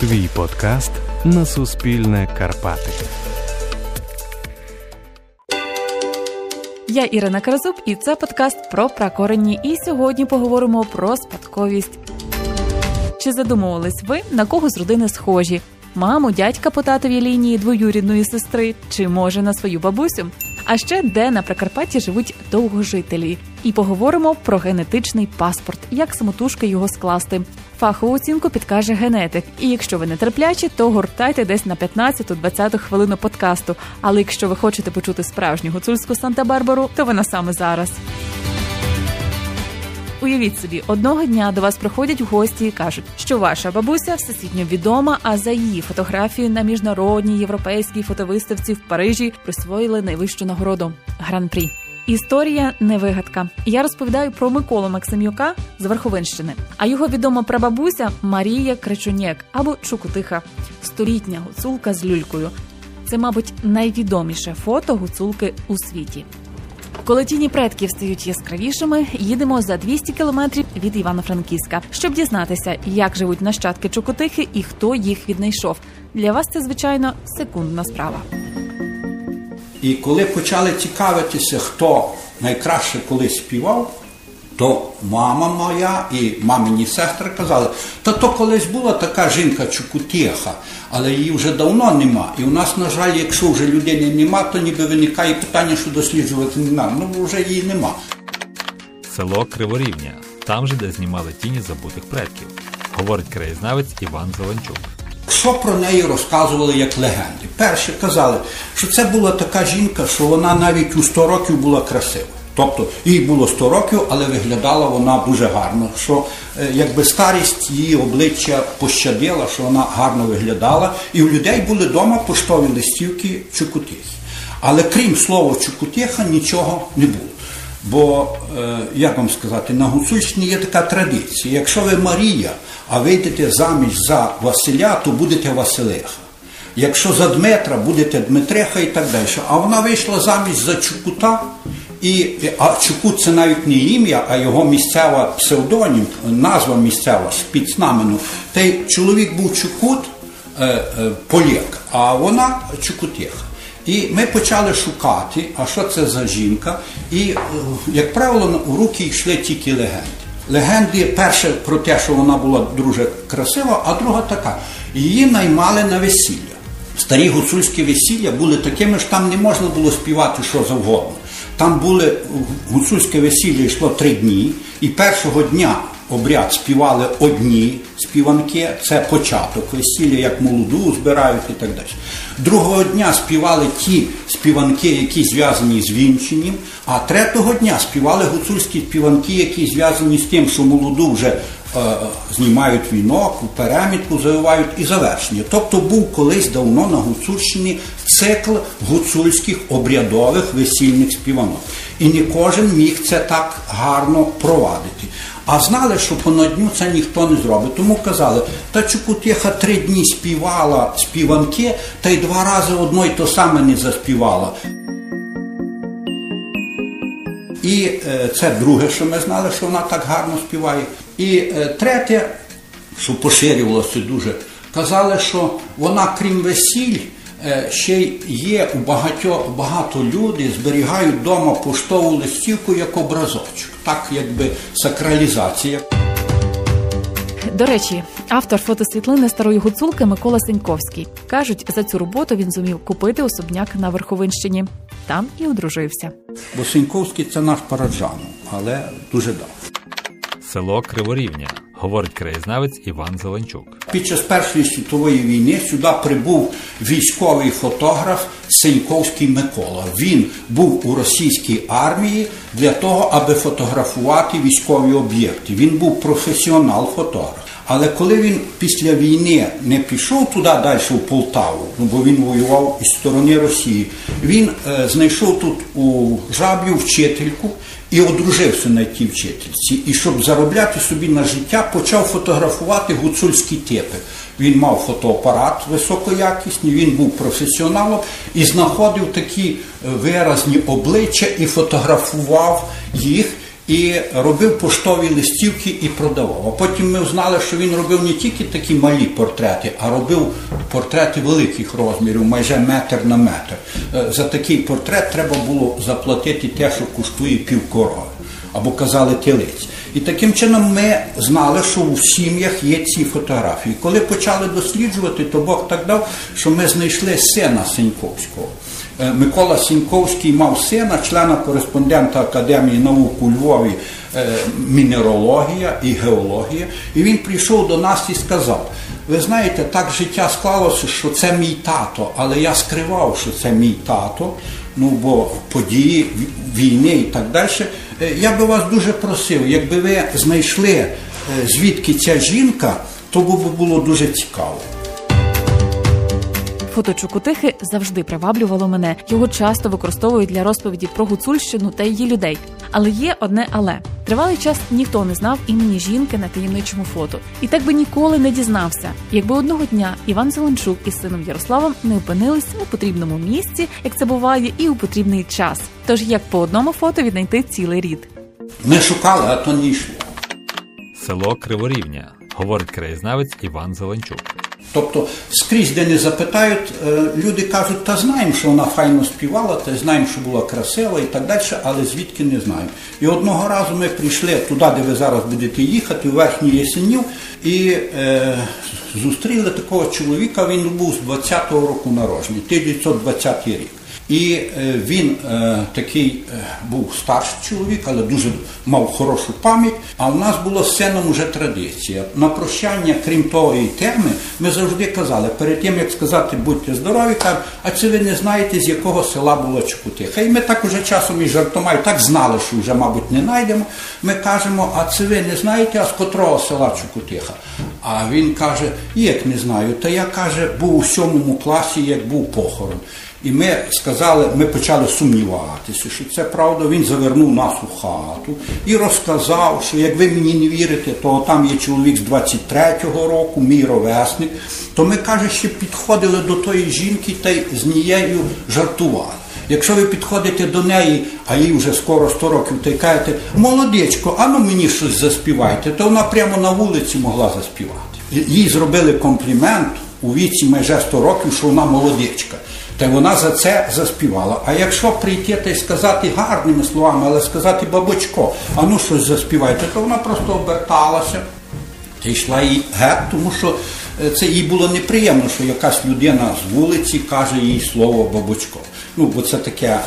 Твій подкаст на Суспільне Карпати. Я Ірина Каразуб, і це подкаст про пракорені. І сьогодні поговоримо про спадковість. Чи задумувались ви на кого з родини схожі? Маму, дядька по татовій лінії двоюрідної сестри, чи може на свою бабусю? А ще де на Прикарпатті живуть довгожителі. І поговоримо про генетичний паспорт, як самотужки його скласти. Фахову оцінку підкаже генетик. І якщо ви не терплячі, то гуртайте десь на 15-20 хвилину подкасту. Але якщо ви хочете почути справжню гуцульську Санта-Барбару, то вона саме зараз. Уявіть собі, одного дня до вас приходять в гості і кажуть, що ваша бабуся всесвітньо відома, а за її фотографію на міжнародній європейській фотовиставці в Парижі присвоїли найвищу нагороду гран-прі. Історія не вигадка. Я розповідаю про Миколу Максимюка з Верховинщини, а його відома прабабуся Марія Кричунєк або Чукутиха, столітня гуцулка з люлькою. Це, мабуть, найвідоміше фото гуцулки у світі. Коли тіні предків стають яскравішими, їдемо за 200 кілометрів від Івано-Франківська, щоб дізнатися, як живуть нащадки Чукотихи і хто їх віднайшов. Для вас це звичайно секундна справа. І коли почали цікавитися, хто найкраще колись співав, то мама моя і мамині сестри казали, та то колись була така жінка Чукутєха, але її вже давно нема. І у нас, на жаль, якщо вже людини нема, то ніби виникає питання, що досліджувати не нам. Ну вже її нема. Село Криворівня, там же, де знімали тіні забутих предків, говорить краєзнавець Іван Зеленчук. Що про неї розказували як легенди? Перше казали, що це була така жінка, що вона навіть у 100 років була красива. Тобто їй було 100 років, але виглядала вона дуже гарно. Що е, якби старість її обличчя пощадила, що вона гарно виглядала, і у людей були вдома поштові листівки Чукутихи. Але крім слова Чукутиха, нічого не було. Бо, е, як вам сказати, на Гуцульщині є така традиція. Якщо ви Марія, а вийдете заміж за Василя, то будете Василиха. Якщо за Дмитра будете Дмитриха і так далі. А вона вийшла заміж за Чукута, і, а Чукут це навіть не ім'я, а його місцева псевдонім, назва місцева спецнамену. Та й чоловік був Чукут е, е, Поляк, а вона Чукутиха. І ми почали шукати, а що це за жінка. І, е, як правило, в руки йшли тільки легенди. Легенди, перше про те, що вона була дуже красива, а друга така. Її наймали на весілля. Старі гуцульські весілля були такими, що там не можна було співати що завгодно. Там були гуцульське весілля йшло три дні, і першого дня обряд співали одні співанки, це початок весілля, як молоду збирають і так далі. Другого дня співали ті співанки, які зв'язані з вінченням, а третього дня співали гуцульські співанки, які зв'язані з тим, що молоду вже знімають вінок, перемітку завивають і завершення. Тобто був колись давно на Гуцульщині цикл гуцульських обрядових весільних співанок. І не кожен міг це так гарно провадити. А знали, що по дню це ніхто не зробить. Тому казали, та Чукутиха три дні співала співанки, та й два рази одно й то саме не заспівала. І е, це друге, що ми знали, що вона так гарно співає. І е, третє, що поширювалося дуже, казали, що вона, крім весіль, е, ще й є у багатьо, багато людей, зберігають вдома поштову листівку як образочок, так якби сакралізація. До речі, автор фотосвітлини старої гуцулки Микола Сеньковський кажуть, за цю роботу він зумів купити особняк на Верховинщині. Там і одружився. Бо Сеньковський це наш параджанов, але дуже давно. Село Криворівня, говорить краєзнавець Іван Зеленчук. Під час Першої світової війни сюди прибув військовий фотограф Сеньковський Микола. Він був у російській армії для того, аби фотографувати військові об'єкти. Він був професіонал-фотограф. Але коли він після війни не пішов туди далі в Полтаву, ну бо він воював із сторони Росії, він е, знайшов тут у жаб'ю вчительку і одружився на тій вчительці. І щоб заробляти собі на життя, почав фотографувати гуцульські типи. Він мав фотоапарат високоякісний, він був професіоналом і знаходив такі е, виразні обличчя і фотографував їх. І робив поштові листівки і продавав. А потім ми знали, що він робив не тільки такі малі портрети, а робив портрети великих розмірів, майже метр на метр. Е, За такий портрет треба було заплатити те, що коштує пів корови, або казали телиць. І таким чином ми знали, що у сім'ях є ці фотографії. Коли почали досліджувати, то Бог так дав, що ми знайшли сина Сеньковського. Е, Микола Сіньковський мав сина, члена кореспондента Академії наук у Львові е, мінерологія і геологія. І він прийшов до нас і сказав: ви знаєте, так життя склалося, що це мій тато, але я скривав, що це мій тато, ну бо події війни і так далі. Е, Я би вас дуже просив, якби ви знайшли, звідки ця жінка, то б було дуже цікаво. Фото Чукутихи завжди приваблювало мене. Його часто використовують для розповіді про Гуцульщину та її людей. Але є одне але тривалий час ніхто не знав імені жінки на таємничому фото, і так би ніколи не дізнався, якби одного дня Іван Зеленчук із сином Ярославом не опинились у потрібному місці, як це буває, і у потрібний час. Тож як по одному фото віднайти цілий рід. Ми шукали, а то не йшло. Село Криворівня, говорить краєзнавець Іван Зеленчук. Тобто скрізь, де не запитають, е, люди кажуть, та знаємо, що вона файно співала, та знаємо, що була красива і так далі, але звідки не знаємо. І одного разу ми прийшли туди, де ви зараз будете їхати, у верхній Ясенів, і е, зустріли такого чоловіка, він був з 20-го року народження, 1920 рік. І е, він е, такий е, був старший чоловік, але дуже мав хорошу пам'ять. А в нас була з сином уже традиція. На прощання, крім і теми, ми завжди казали, перед тим як сказати будьте здорові, кажуть, а чи ви не знаєте, з якого села була Чукутиха? І ми так уже часом і жартома, і так знали, що вже, мабуть, не знайдемо. Ми кажемо, а це ви не знаєте, а з котрого села Чукутиха? А він каже, як не знаю. Та я каже, був у сьомому класі, як був похорон. І ми сказали, ми почали сумніватися, що це правда. Він завернув нас у хату і розказав, що як ви мені не вірите, то там є чоловік з 23-го року, мій ровесник. То ми каже, ще підходили до тої жінки та й з нею жартували. Якщо ви підходите до неї, а їй вже скоро 100 років, та й кажете, молодечко, а ну мені щось заспівайте, то вона прямо на вулиці могла заспівати. Їй зробили комплімент у віці майже 100 років, що вона молодечка. Та вона за це заспівала. А якщо прийти та й сказати гарними словами, але сказати бабочко, а ну щось заспівайте, то вона просто оберталася та йшла їй геть, тому що е, це їй було неприємно, що якась людина з вулиці каже їй слово бабочко. Ну, бо це таке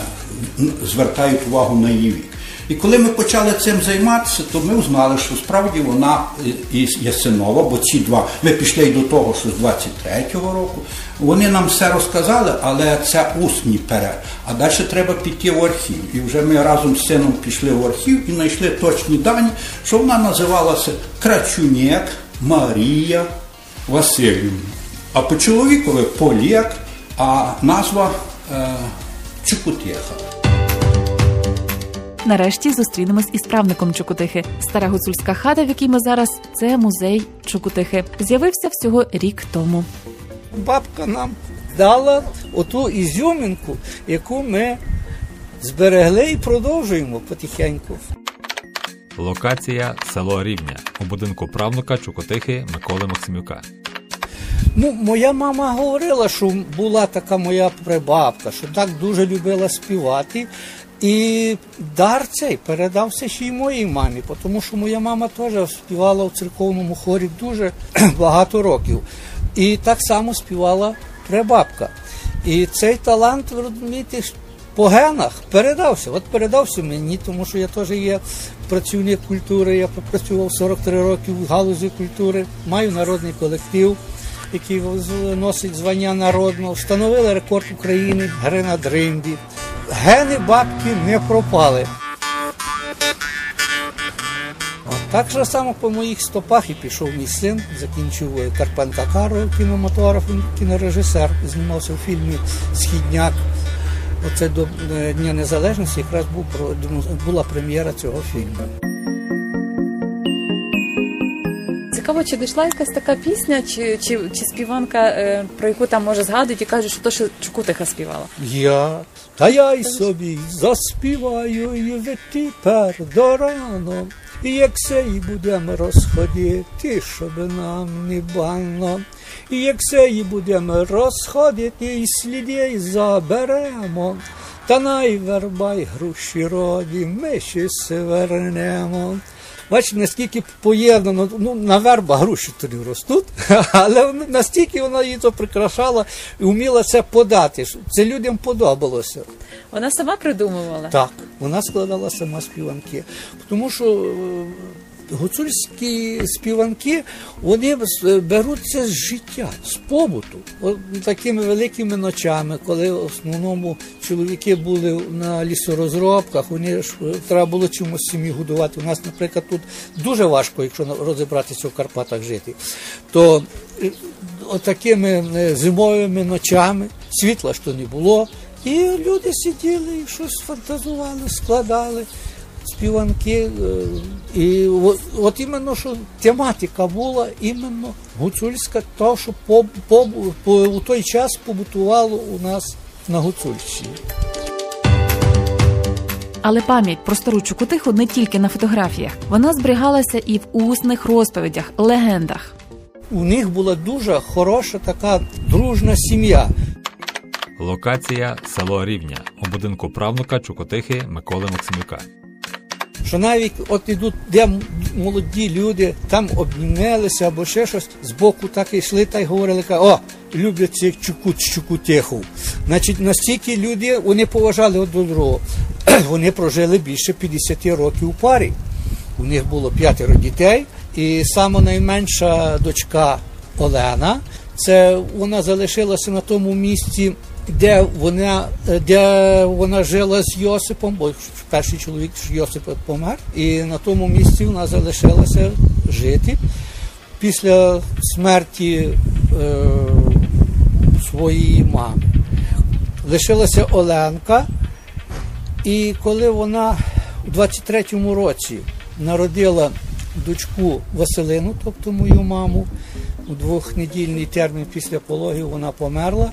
звертають увагу на її вік. І коли ми почали цим займатися, то ми узнали, що справді вона е, із Ясинова, бо ці два, ми пішли й до того, що з 23-го року, вони нам все розказали, але це усні перед. А далі треба піти в архів. І вже ми разом з сином пішли в архів і знайшли точні дані, що вона називалася Крачунєк Марія Васильівна. А по чоловікові Полєк, а назва е, Чукутєха. Нарешті зустрінемось із правником Чукутихи. Стара гуцульська хата, в якій ми зараз, це музей Чукутихи. З'явився всього рік тому. бабка нам дала оту ізюминку, яку ми зберегли і продовжуємо потихеньку. Локація село Рівня у будинку правнука Чукотихи Миколи Максимюка. Ну, моя мама говорила, що була така моя прабабка, що так дуже любила співати. І дар цей передався ще й моїй мамі, тому що моя мама теж співала в церковному хорі дуже багато років. І так само співала прабабка. І цей талант, ви розумієте, по генах передався. От передався мені, тому що я теж є працівник культури, я попрацював 43 роки в галузі культури, маю народний колектив який носить звання народного, встановили рекорд України гри на дримбі. Гени бабки не пропали. От так же само по моїх стопах і пішов мій син, закінчив е, Карпенка Каро кінематограф, кінорежисер, знімався в фільмі Східняк. Оце до е, Дня Незалежності якраз був була прем'єра цього фільму. Цікаво, чи дійшла якась така пісня, чи, чи, чи співанка, е, про яку там може згадують і кажуть, що то що Чукутиха співала. Я, та я й собі заспіваю і відтепер до рано. І як сей будемо розходити, щоб нам не бано. І як сей будемо розходити, і слідей заберемо. Та найверба й груші роді, ми ще се вернемо. Бачите, наскільки поєднано, ну, на верба груші тоді ростуть, але настільки вона її то прикрашала і вміла це подати. Це людям подобалося. Вона сама придумувала. Так, вона складала сама співанки. Тому що е, гуцульські співанки вони беруться з життя, з побуту. От такими великими ночами, коли в основному чоловіки були на лісорозробках, вони ж е, треба було чимось сім'ю годувати. У нас, наприклад, тут дуже важко, якщо розібратися в Карпатах жити. То е, отакими е, зимовими ночами світла що не було. І люди сиділи і щось фантазували, складали співанки. е, І от, от іменно, що тематика була іменно гуцульська, то, що по, по, по, у той час побутувало у нас на Гуцульщині. Але пам'ять про стару Чукутиху не тільки на фотографіях. Вона зберігалася і в усних розповідях, легендах. У них була дуже хороша така дружна сім'я. Локація село Рівня у будинку правнука Чукотихи Миколи Максимюка. Що навіть от ідуть, де молоді люди, там обнімелися або ще щось, збоку так йшли та й говорили, о, люблять цих чукут, чукутеху. Значить, настільки люди, вони поважали один другого. вони прожили більше 50 років у парі. У них було п'ятеро дітей, і сама найменша дочка Олена, це вона залишилася на тому місці, де вона, де вона жила з Йосипом, бо перший чоловік Йосип помер, і на тому місці вона залишилася жити. Після смерті е, своєї мами лишилася Оленка, і коли вона у 23-му році народила дочку Василину, тобто мою маму, у двохнедільний термін після пологів вона померла.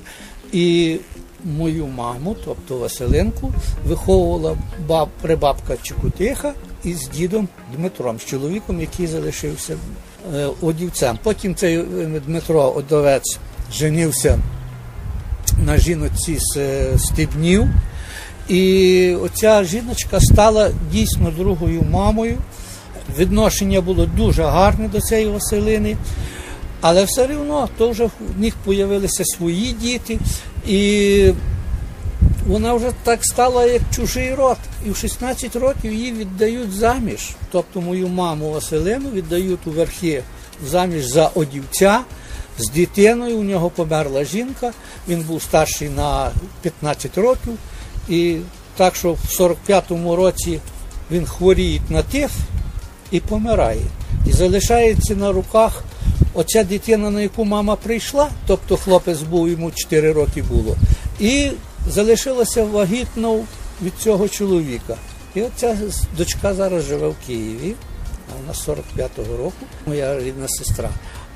І мою маму, тобто Василинку, виховувала баб, прибабка Чекутиха із дідом Дмитром, з чоловіком, який залишився е, одівцем. Потім цей е, Дмитро Одовець женився на жіночці з е, Стебнів. І оця жіночка стала дійсно другою мамою. Відношення було дуже гарне до цієї Василини, але все одно то вже в них з'явилися свої діти, і вона вже так стала як чужий род. І в 16 років її віддають заміж. Тобто мою маму Василину віддають у верхи заміж за одівця з дитиною. У нього померла жінка, він був старший на 15 років. І так, що в 45-му році він хворіє на тиф і помирає. І залишається на руках оця дитина, на яку мама прийшла, тобто хлопець був, йому 4 роки було, і залишилася вагітно від цього чоловіка. І оця дочка зараз живе в Києві, вона 45-го року, моя рідна сестра.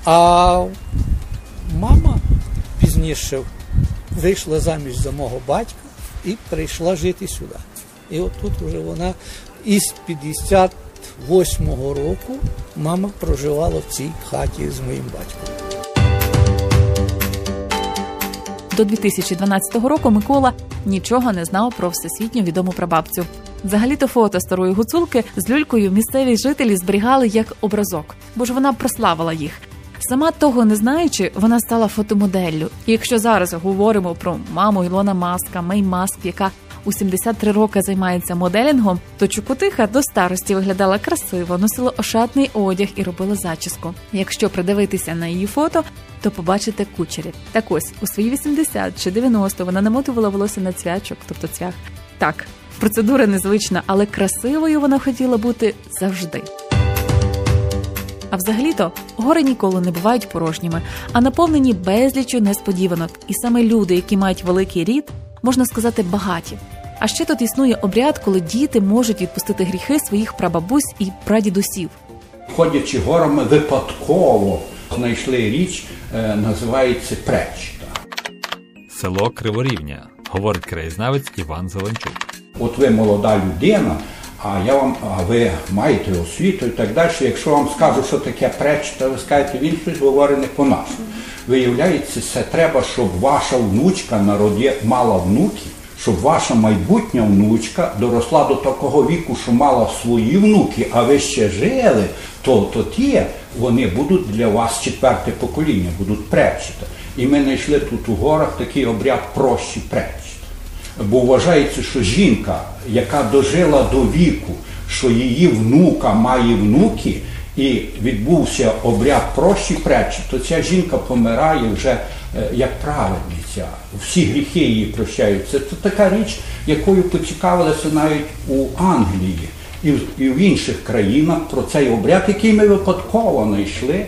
А мама пізніше вийшла заміж за мого батька і прийшла жити сюди. І от тут вже вона із 58-го року мама проживала в цій хаті з моїм батьком. До 2012 року Микола нічого не знав про всесвітньо відому прабабцю. Взагалі-то фото старої гуцулки з люлькою місцеві жителі зберігали як образок, бо ж вона прославила їх. Сама того не знаючи, вона стала фотомоделлю. І якщо зараз говоримо про маму Ілона Маска, Мей Маск, яка у 73 роки займається моделінгом, то Чукутиха до старості виглядала красиво, носила ошатний одяг і робила зачіску. Якщо придивитися на її фото, то побачите кучері. Так ось у свої 80 чи 90 вона намотувала волосся на цвячок, тобто цвях. Так, процедура незвична, але красивою вона хотіла бути завжди. А взагалі-то гори ніколи не бувають порожніми, а наповнені безлічю несподіванок. І саме люди, які мають великий рід, можна сказати, багаті. А ще тут існує обряд, коли діти можуть відпустити гріхи своїх прабабусь і прадідусів. ходячи горами, випадково знайшли річ, е, називається пречта. Село Криворівня, говорить краєзнавець Іван Зеленчук. От ви молода людина, а я вам, а ви маєте освіту і так далі. Якщо вам скажу, що таке пречта, ви скажете, він щось говорить не по-нашому. Виявляється, це треба, щоб ваша внучка народі мала внуків, щоб ваша майбутня внучка доросла до такого віку, що мала свої внуки, а ви ще жили, то, то ті, вони будуть для вас четверте покоління, будуть пречта. І ми знайшли тут у горах такий обряд прощі пречта. Бо вважається, що жінка, яка дожила до віку, що її внука має внуки, і відбувся обряд прощі пречі, то ця жінка помирає вже як праведниця. Всі гріхи її прощаються. Це така річ, якою поцікавилися навіть у Англії і в, інших країнах про цей обряд, який ми випадково знайшли.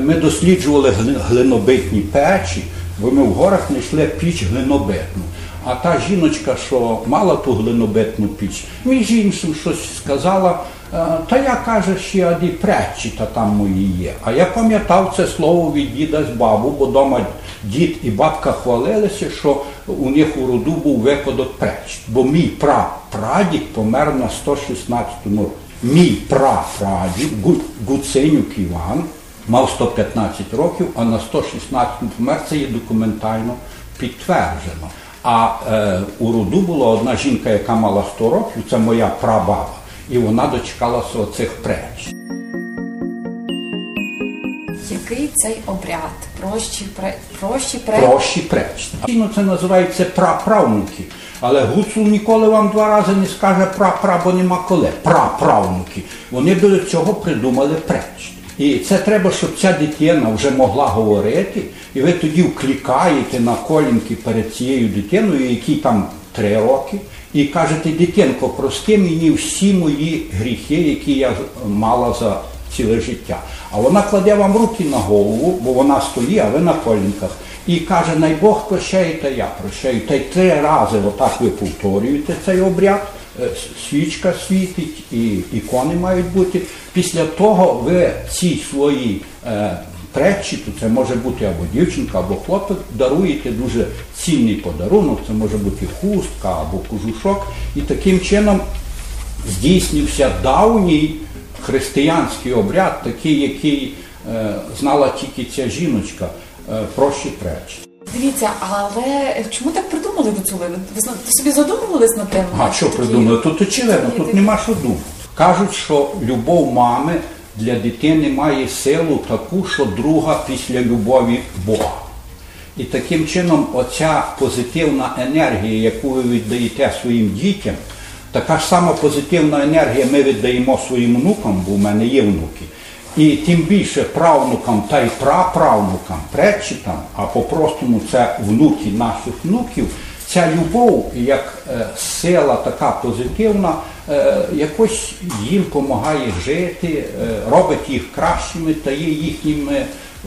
Ми досліджували гли- глинобитні печі, бо ми в горах знайшли піч глинобитну. А та жіночка, що мала ту глинобитну піч, між іншим щось сказала, «Е, та я каже, ще аді пречі та там мої є. А я пам'ятав це слово від діда з бабу, бо дома дід і бабка хвалилися, що у них у роду був випадок преч. Бо мій прапрадід помер на 116 році. Мій прапрадід, Гу- Гуценюк Іван, мав 115 років, а на 116 помер. Це є документально підтверджено. А е, у роду була одна жінка, яка мала 100 років, це моя прабаба, і вона дочекалася оцих преч. Який цей обряд? Прощі, пре... прощі, пре... Прощі преч. Ну, це називається праправнуки. Але Гуцул ніколи вам два рази не скаже пра-пра, бо нема коли. Праправнуки. Вони до цього придумали преч. І це треба, щоб ця дитина вже могла говорити, і ви тоді вклікаєте на колінки перед цією дитиною, якій там три роки, і кажете, дитинко, прости мені всі мої гріхи, які я мала за ціле життя. А вона кладе вам руки на голову, бо вона стоїть, а ви на колінках. І каже, най Бог прощає, та я прощаю. Та й три рази отак ви повторюєте цей обряд. Е, Свічка світить, і ікони мають бути. Після того ви ці свої е, пречі, то це може бути або дівчинка, або хлопець, даруєте дуже цінний подарунок, це може бути хустка або кожушок. І таким чином здійснився давній християнський обряд, такий, який е, знала тільки ця жіночка, е, прощі пречі. Дивіться, але чому так придумали гуцули? Ви, собі задумувались над тим? А що придумали? Тут очевидно, тут нема що думати. Кажуть, що любов мами для дитини має силу таку, що друга після любові Бога. І таким чином оця позитивна енергія, яку ви віддаєте своїм дітям, така ж сама позитивна енергія ми віддаємо своїм внукам, бо в мене є внуки. І тим більше правнукам та й праправнукам, пречитам, а по-простому це внуки наших внуків, ця любов, як е, сила така позитивна, е, якось їм допомагає жити, е, робить їх кращими та є їхнім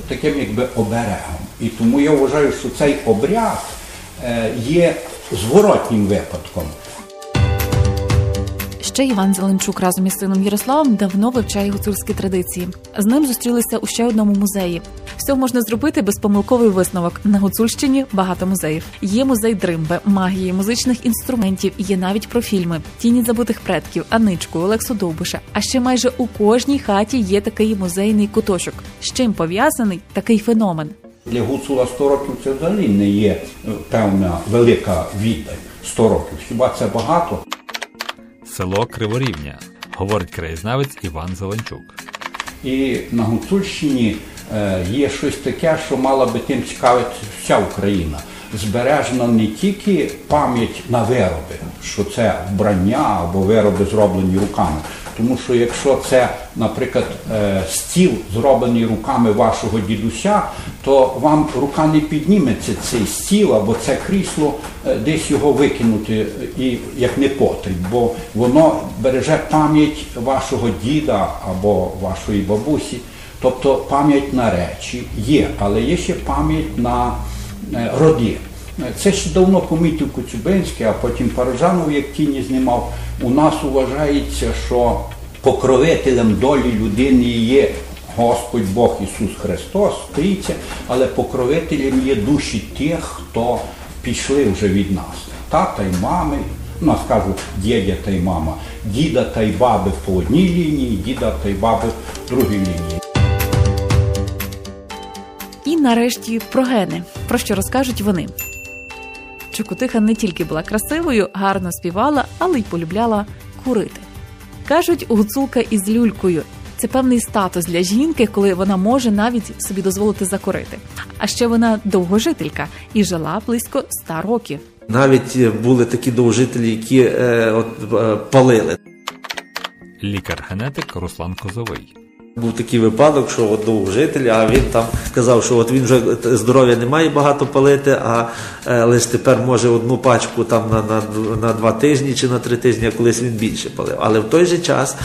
таким якби оберегом. І тому я вважаю, що цей обряд є зворотнім випадком. Ще Іван Зеленчук разом із сином Ярославом давно вивчає гуцульські традиції. З ним зустрілися у ще одному музеї. Все можна зробити безпомилковий висновок. На Гуцульщині багато музеїв. Є музей дримби, магії, музичних інструментів. Є навіть про фільми, тіні забутих предків, Аничку, Олексу Довбуша. А ще майже у кожній хаті є такий музейний куточок. З чим пов'язаний такий феномен? Для гуцула 100 років це взагалі не є е, певна велика віддаль. 100 років. Хіба це багато? Село Криворівня, говорить краєзнавець Іван Зеленчук. І на Гуцульщині е, є щось таке, що мала би тим цікавити вся Україна. Збережена не тільки пам'ять на вироби, що це вбрання або вироби зроблені руками. Тому що якщо це, наприклад, е, стіл зроблений руками вашого дідуся, то вам рука не підніметься цей стіл або це крісло е, десь його викинути і як не потріб, бо воно береже пам'ять вашого діда або вашої бабусі. Тобто пам'ять на речі є, але є ще пам'ять на е, роди. Це ще давно помітив Коцюбинський, а потім Парижанов, як тіні знімав. У нас вважається, що покровителем долі людини є Господь Бог Ісус Христос, Трійця, але покровителем є душі тих, хто пішли вже від нас. Тата й мами, ну, скажу, дідя та й мама, діда та й баби по одній лінії, діда та й баби в другій лінії. І нарешті про гени, про що розкажуть вони. Чукутиха не тільки була красивою, гарно співала, але й полюбляла курити. Кажуть, гуцулка із люлькою. Це певний статус для жінки, коли вона може навіть собі дозволити закурити. А ще вона довгожителька і жила близько ста років. Навіть е, були такі довжителі, які е, от, е, палили. Лікар-генетик Руслан Козовий. Був такий випадок, що от довжитель, а він там казав, що от він вже здоров'я не має багато палити, а е, лише тепер може одну пачку там на, на, на два тижні чи на три тижні, а колись він більше палив. Але в той же час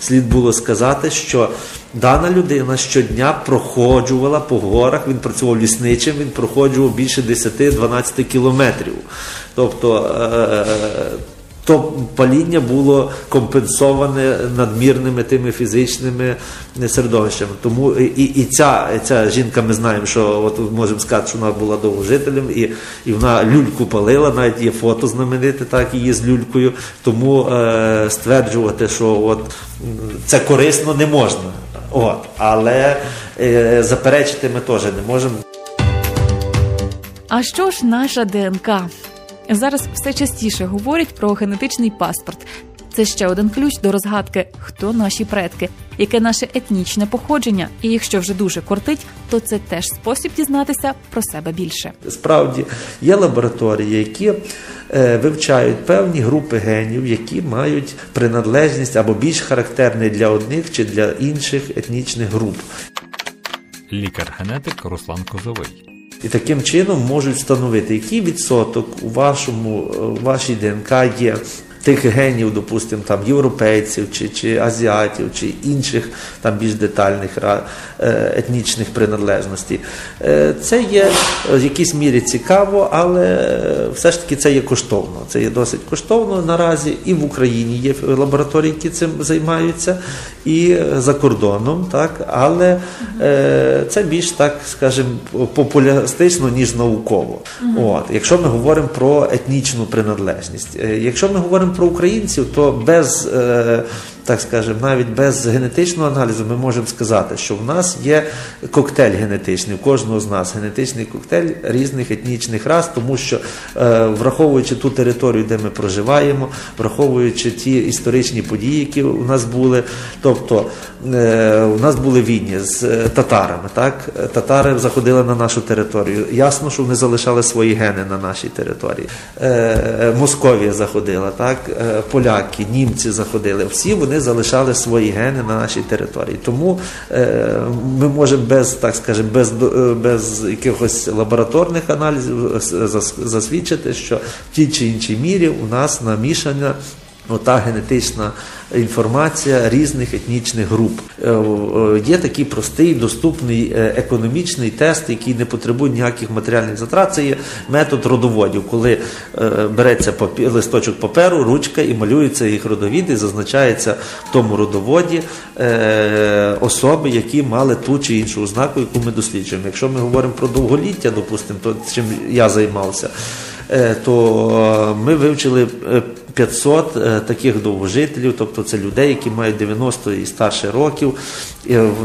слід було сказати, що дана людина щодня проходжувала по горах, він працював лісничим, він проходжував більше 10-12 кілометрів. Тобто е, то паління було компенсоване надмірними тими фізичними середовищами. Тому і, і ця, ця жінка, ми знаємо, що от можемо сказати, що вона була довгожителем, і, і вона люльку палила, навіть є фото знамените, так її з люлькою. Тому е, стверджувати, що от це корисно не можна. От, але е, заперечити ми теж не можемо. А що ж наша ДНК? Зараз все частіше говорять про генетичний паспорт. Це ще один ключ до розгадки, хто наші предки, яке наше етнічне походження. І якщо вже дуже кортить, то це теж спосіб дізнатися про себе більше. Справді є лабораторії, які е, вивчають певні групи генів, які мають приналежність або більш характерні для одних чи для інших етнічних груп. Лікар-генетик Руслан Козовий. І таким чином можуть встановити, який відсоток у вашому у вашій ДНК є тих генів, допустимо, там європейців чи чи азіатів, чи інших там більш детальних е, етнічних приналежностей. Е, це є в якійсь мірі цікаво, але все ж таки це є коштовно. Це є досить коштовно наразі. І в Україні є лабораторії, які цим займаються, і за кордоном, так, але е, це більш так, скажімо, популістично, ніж науково. От, Якщо ми говоримо про етнічну приналежність, якщо ми говоримо про українців, то без, е, так скажемо, навіть без генетичного аналізу ми можемо сказати, що в нас є коктейль генетичний, у кожного з нас генетичний коктейль різних етнічних рас, тому що е, враховуючи ту територію, де ми проживаємо, враховуючи ті історичні події, які у нас були, тобто е, у нас були війни з татарами, так татари заходили на нашу територію. Ясно, що вони залишали свої гени на нашій території. Московія заходила, так поляки, німці заходили. Всі вони залишали свої гени на нашій території. Тому ми можемо без так скажемо, без без якихось лабораторних аналізів засвідчити, що в тій чи іншій мірі у нас намішання ота генетична інформація різних етнічних груп. Є такий простий, доступний економічний тест, який не потребує ніяких матеріальних затрат. Це є метод родоводів, коли береться папір, листочок паперу, ручка і малюється їх родовід, і зазначається в тому родоводі особи, які мали ту чи іншу ознаку, яку ми досліджуємо. Якщо ми говоримо про довголіття, допустимо, то чим я займався. То ми вивчили 500 таких довгожителів, тобто це людей, які мають 90 і старше років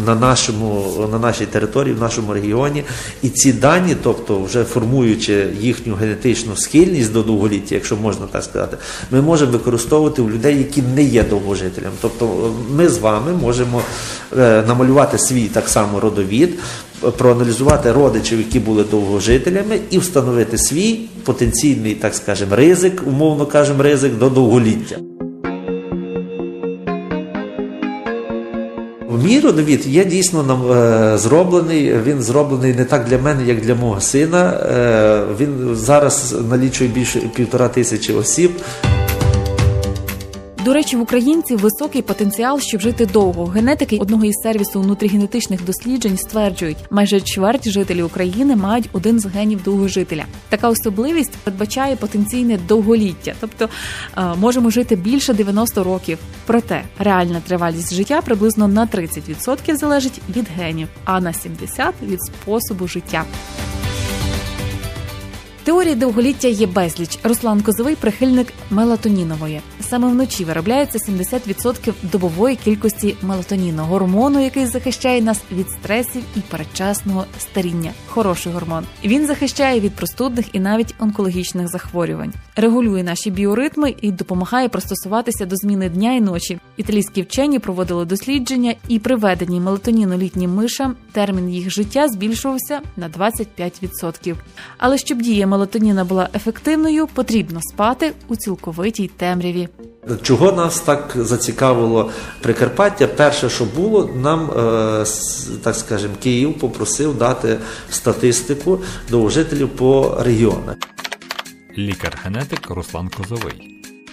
на нашому, на нашій території, в нашому регіоні. І ці дані, тобто, вже формуючи їхню генетичну схильність до довголіття, якщо можна так сказати, ми можемо використовувати у людей, які не є довгожителями. Тобто, ми з вами можемо намалювати свій так само родовід. Проаналізувати родичів, які були довгожителями, і встановити свій потенційний, так скажемо, ризик, умовно кажемо, ризик до довголіття. Мій родовід є дійсно нам е, зроблений. Він зроблений не так для мене, як для мого сина. Е, він зараз налічує більше півтора тисячі осіб. До речі, в українців високий потенціал, щоб жити довго. Генетики одного із сервісу внутрігенетичних досліджень стверджують, майже чверть жителів України мають один з генів довгожителя. Така особливість передбачає потенційне довголіття, тобто е, можемо жити більше 90 років. Проте реальна тривалість життя приблизно на 30% залежить від генів, а на 70% – від способу життя. Теорії довголіття є безліч. Руслан Козовий прихильник мелатонінової. Саме вночі виробляється 70% добової кількості мелатоніну, гормону, який захищає нас від стресів і передчасного старіння. Хороший гормон. Він захищає від простудних і навіть онкологічних захворювань, регулює наші біоритми і допомагає пристосуватися до зміни дня і ночі. Італійські вчені проводили дослідження і при веденні мелатоніну літнім мишам термін їх життя збільшувався на 25%. Але щоб дія мелатоніна була ефективною, потрібно спати у цілковитій темряві. Чого нас так зацікавило Прикарпаття? Перше, що було, нам, е, так скажемо, Київ попросив дати статистику до жителів по регіонах. Лікар-генетик Руслан Козовий.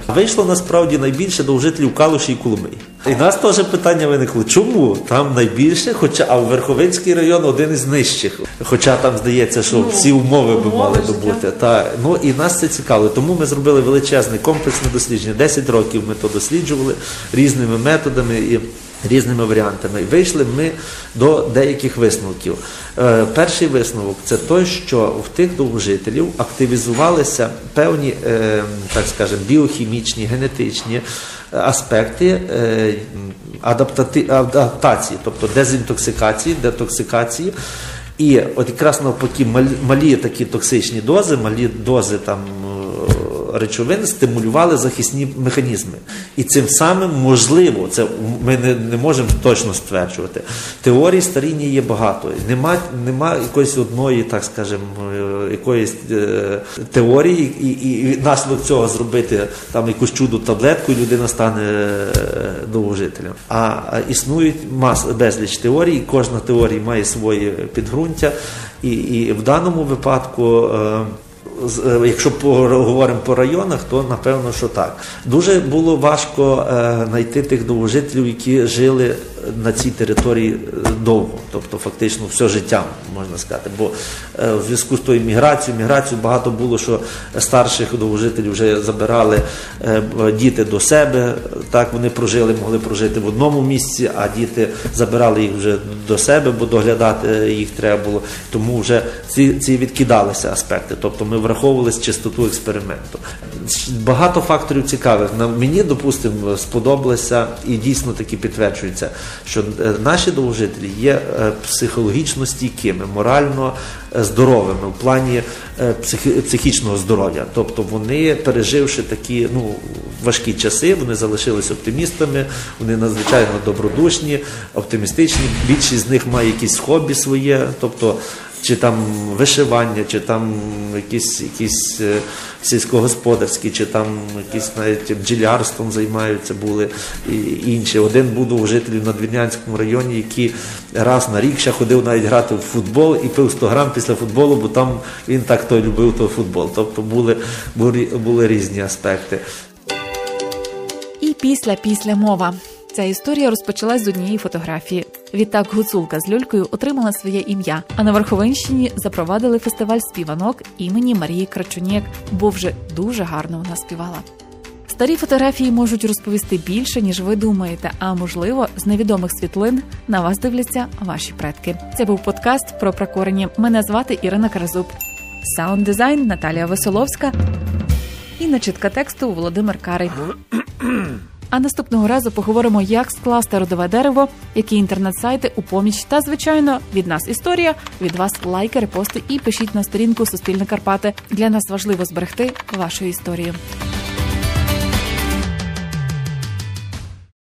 Вийшло насправді найбільше довжителів Калуші і Коломиї. І нас теж питання виникло, чому там найбільше, хоча а в Верховинський район один із нижчих. Хоча там здається, що Ну, всі умови би мали би бути. Та, ну і нас це цікавило. Тому ми зробили величезне комплексне дослідження. 10 років ми то досліджували різними методами і різними варіантами. Вийшли ми до деяких висновків. Е, перший висновок це той, що в тих довжителів активізувалися певні, е, так скажемо, біохімічні, генетичні аспекти е, адаптації, тобто дезінтоксикації, детоксикації. І от якраз навпаки малі, такі токсичні дози, малі дози там речовин стимулювали захисні механізми. І цим самим можливо, це ми не, не можемо точно стверджувати. Теорій старіння є багато. Нема, нема якоїсь одної, так скажемо, е, якоїсь е, теорії, і, і, і наслідок цього зробити там якусь чудо таблетку, і людина стане е, довгожителем. А, а існують мас безліч теорій, і кожна теорія має своє підґрунтя. І, і в даному випадку. Е, Якщо поговоримо по районах, то напевно, що так. Дуже було важко е, знайти тих довгожителів, які жили на цій території е, довго, тобто фактично все життя, можна сказати. Бо в зв'язку з тою міграцією, міграцією багато було, що старших довгожителів вже забирали діти до себе. Так вони прожили, могли прожити в одному місці, а діти забирали їх вже до себе, бо доглядати їх треба було. Тому вже ці, ці відкидалися аспекти. Тобто ми враховували чистоту експерименту. Багато факторів цікавих. На мені, допустимо, сподобалося і дійсно таки підтверджується, що е, наші довжителі є е, психологічно стійкими, морально е, здоровими в плані психічного здоров'я. Тобто вони, переживши такі ну, важкі часи, вони залишились оптимістами, вони надзвичайно добродушні, оптимістичні. Більшість з них має якісь хобі своє, тобто чи там вишивання, чи там якісь, якісь е, сільськогосподарські, чи там якісь навіть бджілярством займаються були і інші. Один був у жителів на Двірнянському районі, який раз на рік ще ходив навіть грати в футбол і пив 100 грам після футболу, бо там він так то любив той футбол. Тобто були, були, різні аспекти. І після після мова. Ця історія розпочалась з однієї фотографії. Відтак гуцулка з люлькою отримала своє ім'я. А на Верховинщині запровадили фестиваль співанок імені Марії Крачунєк, бо вже дуже гарно вона співала. Старі фотографії можуть розповісти більше, ніж ви думаєте. А можливо, з невідомих світлин на вас дивляться ваші предки. Це був подкаст про прокорені. Мене звати Ірина Каразуб. Саунд дизайн Наталія Веселовська і начитка тексту Володимир Карий. А наступного разу поговоримо, як скласти родове дерево, які інтернет-сайти у поміч. Та звичайно, від нас історія, від вас лайки, репости і пишіть на сторінку Суспільне Карпати. Для нас важливо зберегти вашу історію.